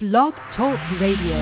Blog Talk Radio.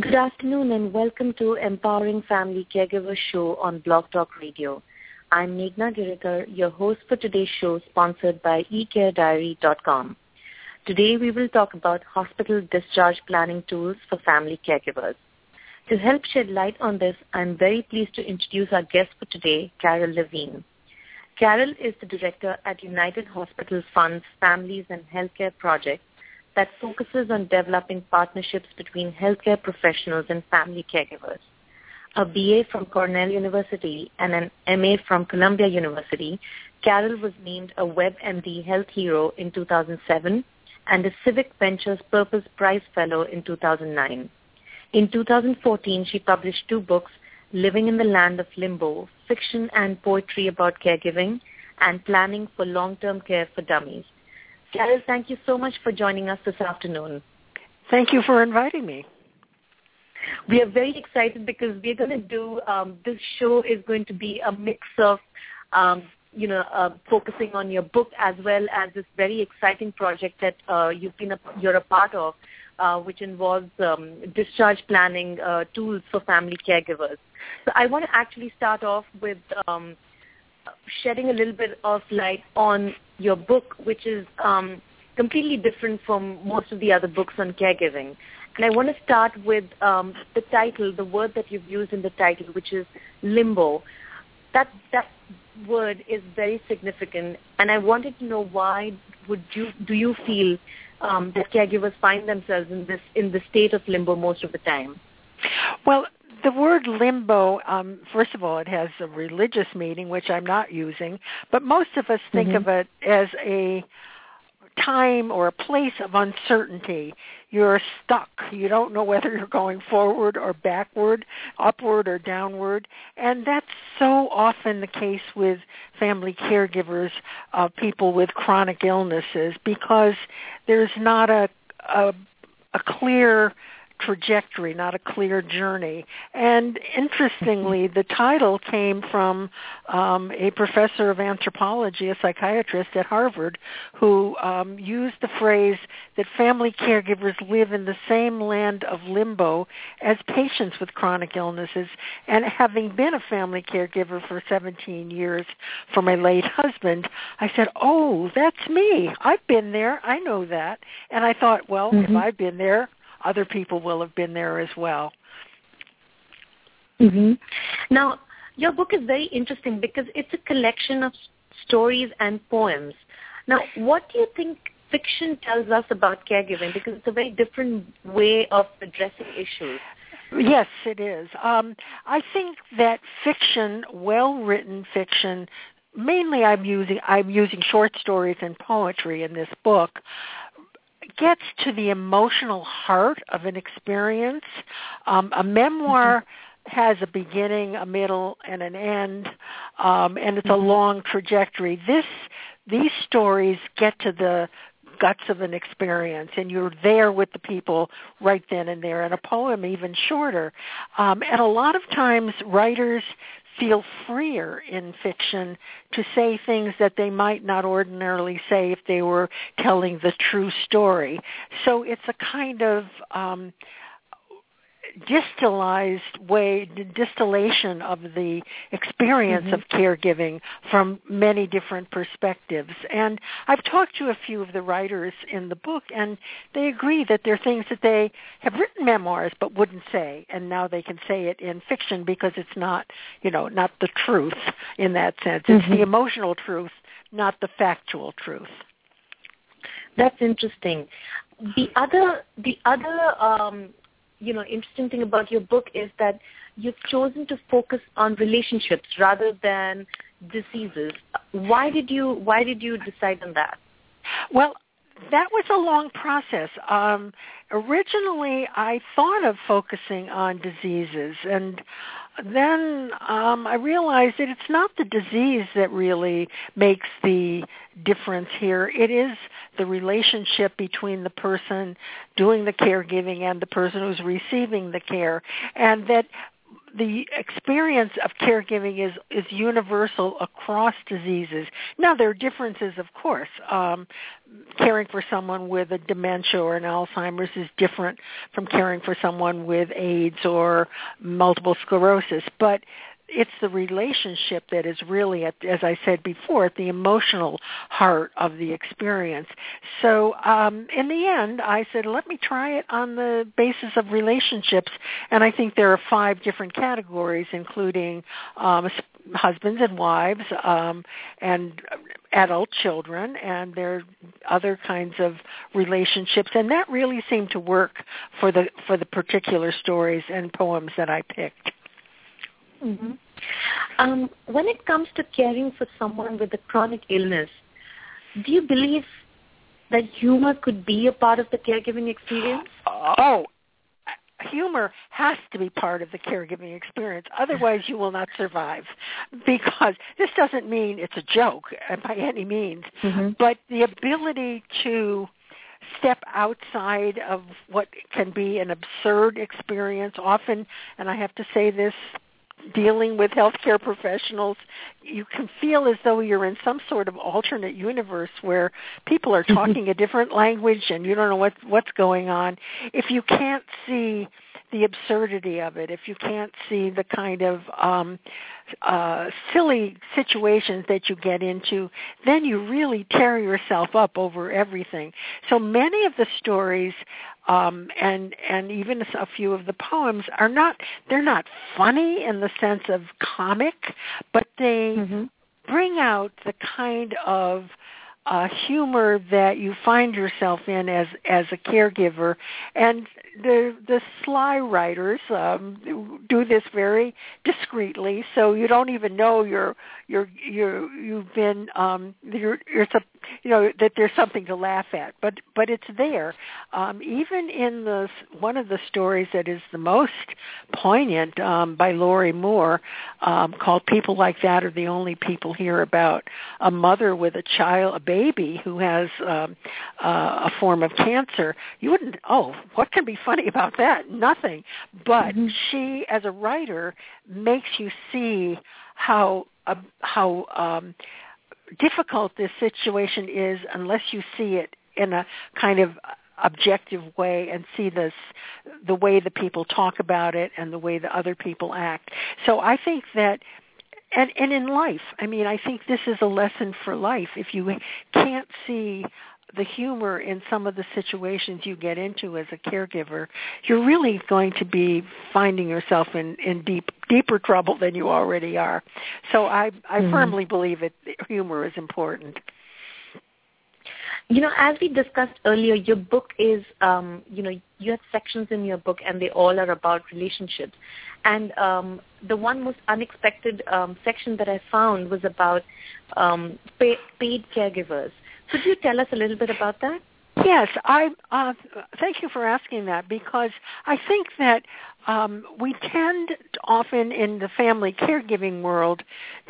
Good afternoon and welcome to Empowering Family Caregiver Show on Blog Talk Radio. I'm Meghna Girikar, your host for today's show sponsored by eCareDiary.com. Today we will talk about hospital discharge planning tools for family caregivers. To help shed light on this, I'm very pleased to introduce our guest for today, Carol Levine. Carol is the director at United Hospital Fund's Families and Healthcare Project that focuses on developing partnerships between healthcare professionals and family caregivers. A BA from Cornell University and an MA from Columbia University, Carol was named a WebMD Health Hero in 2007 and a Civic Ventures Purpose Prize Fellow in 2009. In 2014, she published two books, Living in the Land of Limbo, Fiction and Poetry about Caregiving, and Planning for Long-Term Care for Dummies. Carol, thank you so much for joining us this afternoon. Thank you for inviting me. We are very excited because we're going to do, um, this show is going to be a mix of, um, you know, uh, focusing on your book as well as this very exciting project that uh, you've been a, you're a part of, uh, which involves um, discharge planning uh, tools for family caregivers. So I want to actually start off with um, shedding a little bit of light on your book, which is um, completely different from most of the other books on caregiving. And I want to start with um, the title, the word that you've used in the title, which is limbo. That that word is very significant, and I wanted to know why would you do you feel um, that caregivers find themselves in this in the state of limbo most of the time? Well, the word limbo, um, first of all, it has a religious meaning, which I'm not using, but most of us think mm-hmm. of it as a time or a place of uncertainty. You're stuck. You don't know whether you're going forward or backward, upward or downward. And that's so often the case with family caregivers, uh, people with chronic illnesses, because there's not a, a, a clear trajectory, not a clear journey. And interestingly, the title came from um, a professor of anthropology, a psychiatrist at Harvard, who um, used the phrase that family caregivers live in the same land of limbo as patients with chronic illnesses. And having been a family caregiver for 17 years for my late husband, I said, oh, that's me. I've been there. I know that. And I thought, well, mm-hmm. if I've been there, other people will have been there as well. Mm-hmm. Now, your book is very interesting because it's a collection of stories and poems. Now, what do you think fiction tells us about caregiving? Because it's a very different way of addressing issues. Yes, it is. Um, I think that fiction, well-written fiction, mainly I'm using I'm using short stories and poetry in this book, gets to the emotional heart of an experience. Um, a memoir mm-hmm. has a beginning, a middle, and an end, um, and it's mm-hmm. a long trajectory. This these stories get to the guts of an experience and you're there with the people right then and there and a poem even shorter um, and a lot of times writers feel freer in fiction to say things that they might not ordinarily say if they were telling the true story. So it's a kind of um, distillized way, distillation of the experience mm-hmm. of caregiving from many different perspectives. And I've talked to a few of the writers in the book, and they agree that there are things that they have written memoirs but wouldn't say, and now they can say it in fiction because it's not, you know, not the truth in that sense. It's mm-hmm. the emotional truth, not the factual truth. That's interesting. The other, the other um, you know interesting thing about your book is that you've chosen to focus on relationships rather than diseases. Why did you Why did you decide on that? Well, that was a long process. Um, originally, I thought of focusing on diseases, and then um, I realized that it's not the disease that really makes the difference here. It is the relationship between the person doing the caregiving and the person who's receiving the care, and that the experience of caregiving is is universal across diseases. Now there are differences, of course. Um, caring for someone with a dementia or an Alzheimer's is different from caring for someone with AIDS or multiple sclerosis, but it's the relationship that is really, at, as I said before, at the emotional heart of the experience. So um, in the end, I said, let me try it on the basis of relationships, and I think there are five different categories, including um, husbands and wives um, and adult children, and there are other kinds of relationships, and that really seemed to work for the for the particular stories and poems that I picked. Mm-hmm. Um, when it comes to caring for someone with a chronic illness, do you believe that humor could be a part of the caregiving experience? Oh, humor has to be part of the caregiving experience. Otherwise, you will not survive. Because this doesn't mean it's a joke by any means, mm-hmm. but the ability to step outside of what can be an absurd experience often and I have to say this dealing with healthcare professionals, you can feel as though you're in some sort of alternate universe where people are talking a different language and you don't know what what's going on. If you can't see the absurdity of it, if you can't see the kind of um, uh, silly situations that you get into, then you really tear yourself up over everything. So many of the stories um, and and even a few of the poems are not they're not funny in the sense of comic, but they mm-hmm. bring out the kind of humor that you find yourself in as as a caregiver, and the the sly writers um, do this very discreetly, so you don't even know you're you're you're you've been um, you're you're you know that there's something to laugh at, but but it's there. Um, even in the one of the stories that is the most poignant um, by Lorrie Moore, um, called "People Like That Are the Only People Here," about a mother with a child, a baby who has um, uh, a form of cancer. You wouldn't. Oh, what can be funny about that? Nothing. But mm-hmm. she, as a writer, makes you see how uh, how um, difficult this situation is unless you see it in a kind of objective way and see this the way the people talk about it and the way the other people act. So I think that and and in life, I mean, I think this is a lesson for life. If you can't see the humor in some of the situations you get into as a caregiver, you're really going to be finding yourself in, in deep deeper trouble than you already are. So I I mm-hmm. firmly believe it humor is important. You know, as we discussed earlier, your book is, um, you know, you have sections in your book, and they all are about relationships. And um, the one most unexpected um, section that I found was about um, pay, paid caregivers. Could you tell us a little bit about that? Yes, I uh, thank you for asking that because I think that um, we tend often in the family caregiving world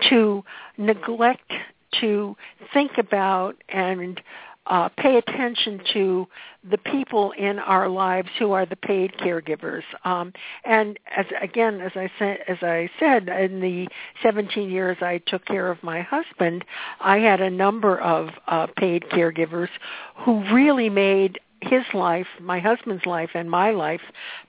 to neglect to think about and uh, pay attention to the people in our lives who are the paid caregivers. Um, and as again, as I said, as I said, in the 17 years I took care of my husband, I had a number of uh, paid caregivers who really made his life, my husband's life, and my life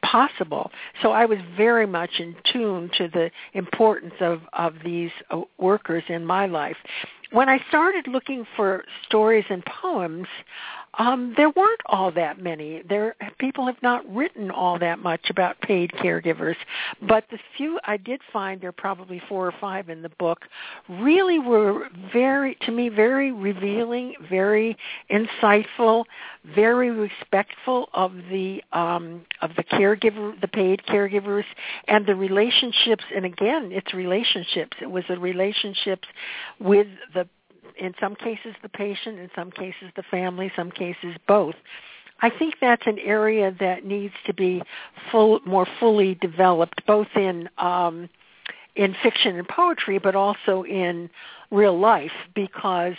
possible. So I was very much in tune to the importance of, of these uh, workers in my life. When I started looking for stories and poems, um, there weren't all that many. There people have not written all that much about paid caregivers, but the few I did find, there are probably four or five in the book, really were very, to me, very revealing, very insightful, very respectful of the um, of the caregiver, the paid caregivers, and the relationships. And again, it's relationships. It was the relationships with the in some cases the patient, in some cases the family, some cases both. I think that's an area that needs to be full, more fully developed, both in um, in fiction and poetry, but also in real life, because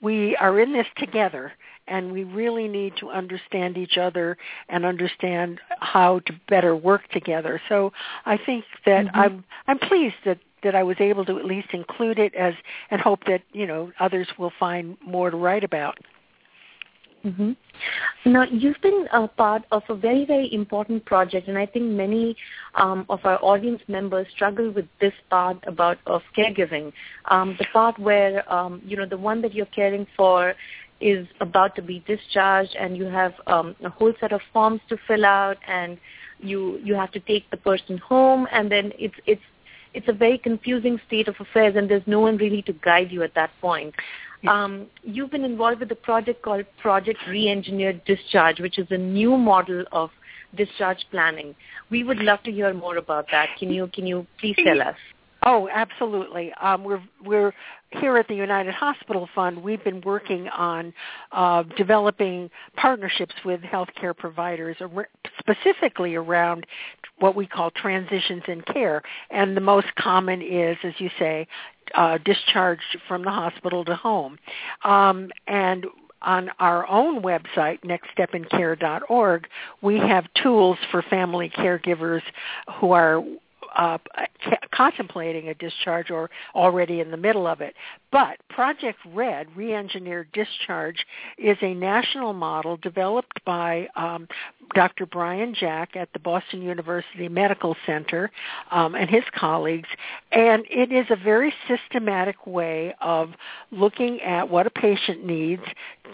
we are in this together, and we really need to understand each other and understand how to better work together. So I think that mm-hmm. I'm I'm pleased that that I was able to at least include it as and hope that you know others will find more to write about. Mm-hmm. Now, you've been a part of a very, very important project, and I think many um, of our audience members struggle with this part about of caregiving. Um, the part where, um, you know, the one that you're caring for is about to be discharged, and you have um, a whole set of forms to fill out, and you you have to take the person home, and then it's it's it's a very confusing state of affairs, and there's no one really to guide you at that point. Um, you've been involved with a project called Project Reengineered Discharge, which is a new model of discharge planning. We would love to hear more about that. Can you can you please tell us? Oh, absolutely. Um, we're we're here at the United Hospital Fund. We've been working on uh, developing partnerships with healthcare providers, specifically around what we call transitions in care. And the most common is, as you say, uh, discharged from the hospital to home. Um, and on our own website, nextstepincare.org, we have tools for family caregivers who are uh, contemplating a discharge or already in the middle of it. But Project RED, Reengineered Discharge, is a national model developed by um, Dr. Brian Jack at the Boston University Medical Center um, and his colleagues, and it is a very systematic way of looking at what a patient needs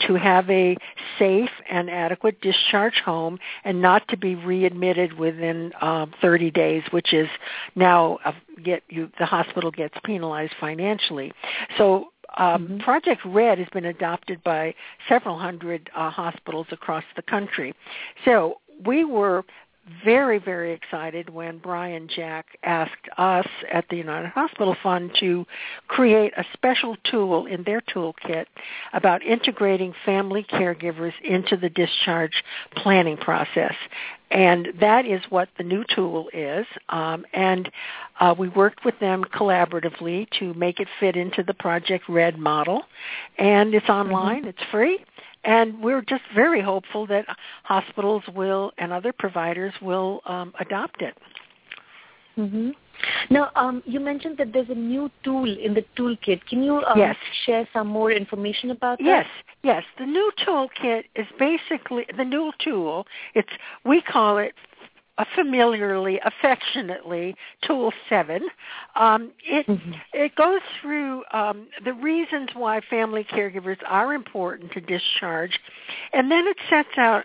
to have a safe and adequate discharge home and not to be readmitted within um, 30 days, which is now uh, get you the hospital gets penalized financially. So um, mm-hmm. Project Red has been adopted by several hundred uh, hospitals across the country. So we were very, very excited when Brian Jack asked us at the United Hospital Fund to create a special tool in their toolkit about integrating family caregivers into the discharge planning process. And that is what the new tool is. Um, and uh, we worked with them collaboratively to make it fit into the Project Red model. And it's mm-hmm. online. Mm-hmm. It's free. And we're just very hopeful that hospitals will and other providers will um, adopt it. Mm-hmm. Now, um, you mentioned that there's a new tool in the toolkit. Can you um, yes. share some more information about that? Yes, yes. The new toolkit is basically the new tool. It's we call it familiarly, affectionately, Tool 7. Um, it, mm-hmm. it goes through um, the reasons why family caregivers are important to discharge, and then it sets out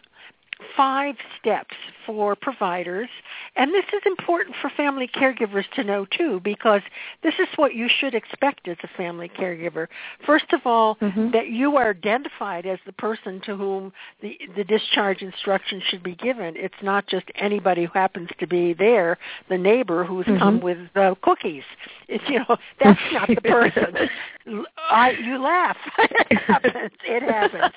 five steps for providers. And this is important for family caregivers to know too because this is what you should expect as a family caregiver. First of all, mm-hmm. that you are identified as the person to whom the, the discharge instruction should be given. It's not just anybody who happens to be there, the neighbor who's mm-hmm. come with uh, cookies. It's, you know, that's not the person. I, you laugh. it happens. It happens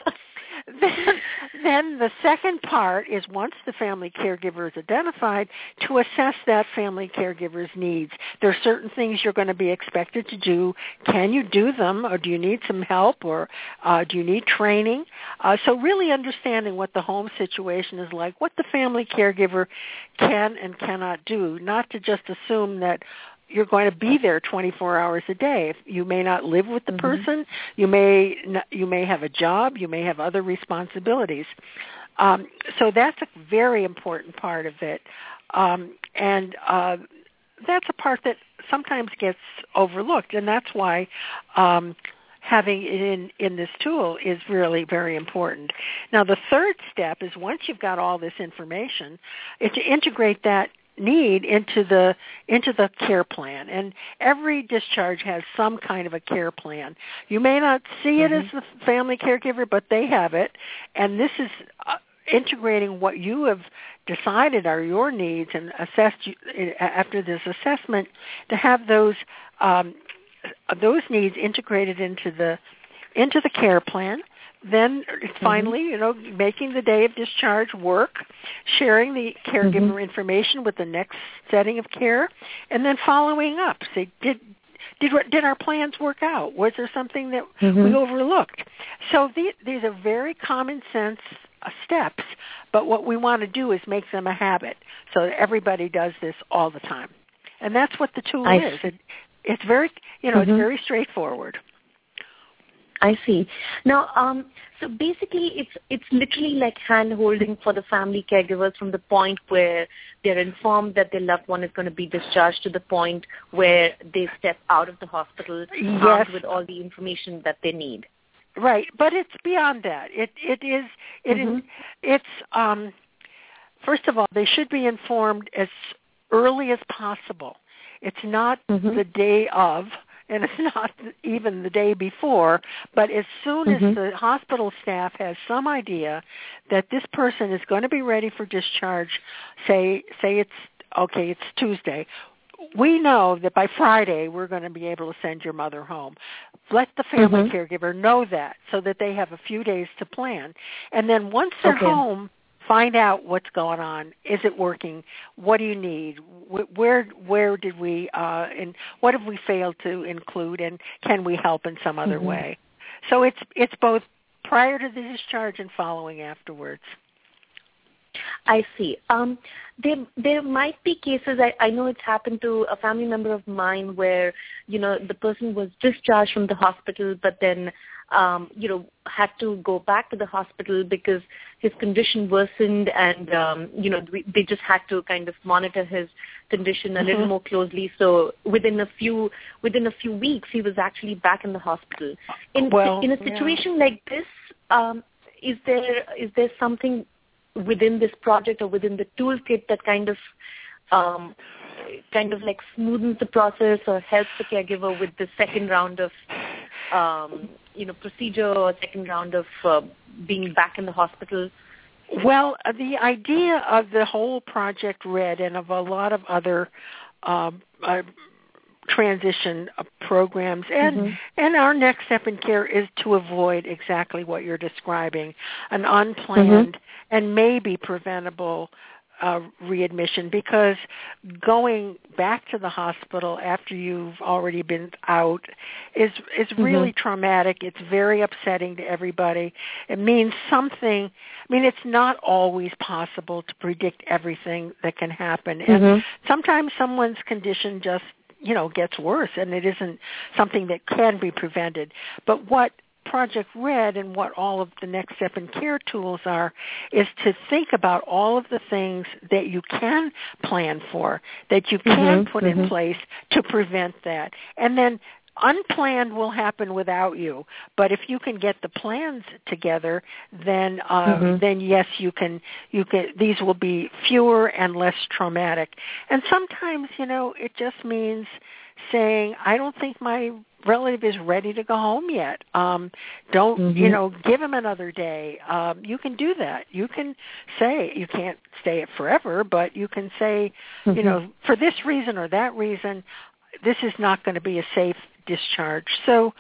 then, then the second part is once the family caregiver is identified, to assess that family caregiver's needs. There are certain things you're going to be expected to do. Can you do them, or do you need some help, or uh, do you need training? Uh, so really understanding what the home situation is like, what the family caregiver can and cannot do, not to just assume that you're going to be there 24 hours a day. You may not live with the mm-hmm. person. You may you may have a job. You may have other responsibilities. Um, so that's a very important part of it, um, and uh, that's a part that sometimes gets overlooked, and that's why. Um, having it in, in this tool is really very important. Now the third step is once you've got all this information, is to integrate that need into the into the care plan. And every discharge has some kind of a care plan. You may not see it mm-hmm. as the family caregiver but they have it. And this is uh, integrating what you have decided are your needs and assessed you, after this assessment to have those um, those needs integrated into the into the care plan then mm-hmm. finally, you know, making the day of discharge work, sharing the caregiver mm-hmm. information with the next setting of care, and then following up. Say, did did did our plans work out? Was there something that Mhm. we overlooked? So the, these are very common sense uh, steps, but what we want to do is make them a habit so that everybody does this all the time. And that's what the tool I is. It, it's very, you know, Mhm. it's very straightforward. I see. Now, um, so basically, it's it's literally like hand holding for the family caregivers from the point where they're informed that their loved one is going to be discharged to the point where they step out of the hospital Yes. with all the information that they need. Right, but it's beyond that. It it is it is Mhm. it's um first of all, they should be informed as early as possible. It's not Mhm. the day of and it's not even the day before, but as soon Mhm. as the hospital staff has some idea that this person is going to be ready for discharge, say say it's okay, it's Tuesday. We know that by Friday we're going to be able to send your mother home. Let the family Mhm. caregiver know that so that they have a few days to plan. And then once they're Okay. home, find out what's going on. Is it working? What do you need? Where where did we uh and what have we failed to include and can we help in some other Mhm. way? So it's it's both prior to the discharge and following afterwards. I see. Um, there there might be cases. I, I know it's happened to a family member of mine where you know the person was discharged from the hospital, but then um, you know had to go back to the hospital because his condition worsened, and um, you know we, they just had to kind of monitor his condition a little Mhm. more closely. So within a few within a few weeks, he was actually back in the hospital. In Well, in a yeah. situation like this, um, is there is there something within this project or within the toolkit that kind of um, kind of like smoothens the process or helps the caregiver with the second round of um, you know procedure or second round of uh, being back in the hospital. Well, uh, the idea of the whole Project Red and of a lot of other um, uh, transition programs and Mhm. and our next step in care is to avoid exactly what you're describing, an unplanned and maybe preventable uh, readmission because going back to the hospital after you've already been out is is really traumatic. It's very upsetting to everybody. It means something. I mean, it's not always possible to predict everything that can happen, and Mhm. sometimes someone's condition just you know gets worse, and it isn't something that can be prevented. But what Project Red and what all of the next step in care tools are is to think about all of the things that you can plan for, that you can Mhm, put in mhm. place to prevent that. And then unplanned will happen without you but if you can get the plans together then uh Mhm. then yes you can you can these will be fewer and less traumatic and sometimes you know it just means saying i don't think my relative is ready to go home yet um don't you Mhm. know give him another day um you can do that you can say you can't stay it forever but you can say you Mhm. know for this reason or that reason this is not going to be a safe discharge so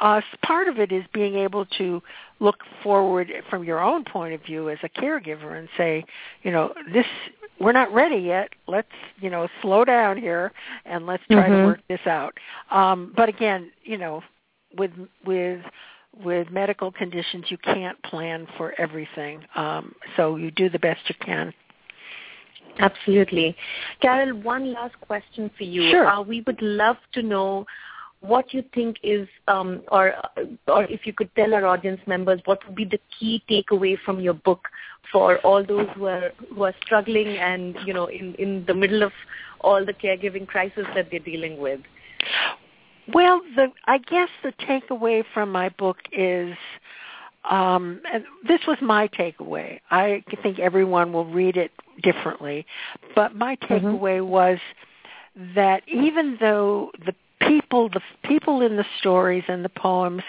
uh part of it is being able to look forward from your own point of view as a caregiver and say you know this we're not ready yet let's you know slow down here and let's try to Mhm. work this out um but again you know with with with medical conditions you can't plan for everything um so you do the best you can Absolutely. Carol, one last question for you. Sure. Uh, we would love to know what you think is, um, or or if you could tell our audience members what would be the key takeaway from your book for all those who are who are struggling and you know in in the middle of all the caregiving crisis that they're dealing with. Well, the I guess the takeaway from my book is um and this was my takeaway. I think everyone will read it differently, but my takeaway was that even though the people the people in the stories and the poems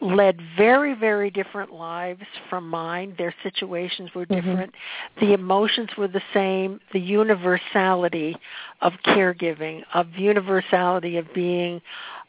led very very different lives from mine. Their situations were Mhm. different. The emotions were the same. The universality of caregiving of universality of being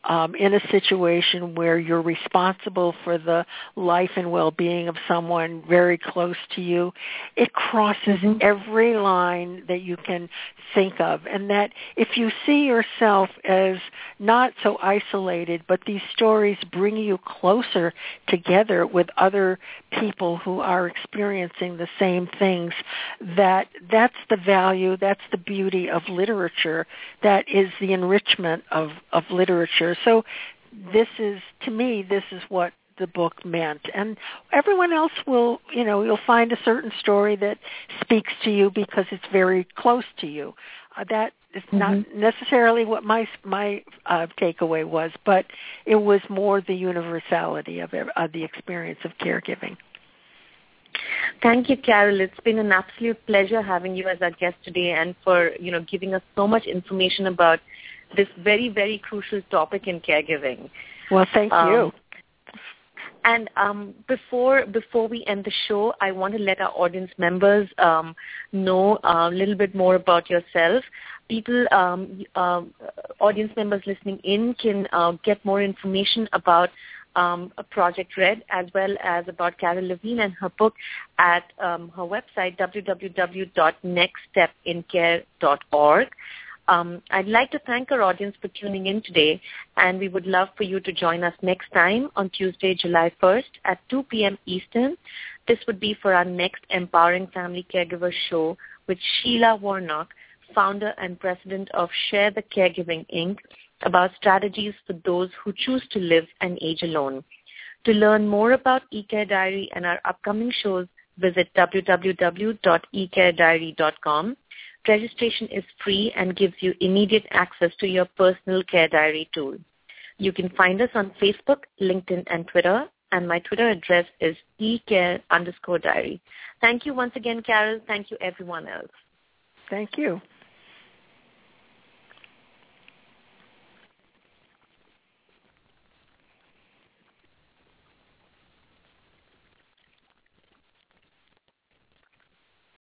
um, in a situation where you're responsible for the life and well-being of someone very close to you, it crosses mm-hmm. every line that you can think of. And that if you see yourself as not so isolated, but these stories bring you closer together with other people who are experiencing the same things, that that's the value, that's the beauty of literature, that is the enrichment of, of literature. So this is, to me, this is what the book meant. And everyone else will, you know, you'll find a certain story that speaks to you because it's very close to you. Uh, that is mm-hmm. not necessarily what my my uh, takeaway was, but it was more the universality of, of the experience of caregiving. Thank you, Carol. It's been an absolute pleasure having you as our guest today and for, you know, giving us so much information about this very, very crucial topic in caregiving. Well, thank um, you. And um, before before we end the show, I want to let our audience members um, know a little bit more about yourself. People, um, uh, audience members listening in can uh, get more information about um, Project Red as well as about Carol Levine and her book at um, her website www.nextstepincare.org. Um, I'd like to thank our audience for tuning in today, and we would love for you to join us next time on Tuesday, July 1st at 2 p.m. Eastern. This would be for our next Empowering Family Caregiver show with Sheila Warnock, founder and president of Share the Caregiving, Inc., about strategies for those who choose to live and age alone. To learn more about eCare Diary and our upcoming shows, visit www.ecarediary.com. Registration is free and gives you immediate access to your personal care diary tool. You can find us on Facebook, LinkedIn, and Twitter, and my Twitter address is ecare underscore diary. Thank you once again, Carol. Thank you, everyone else. Thank you.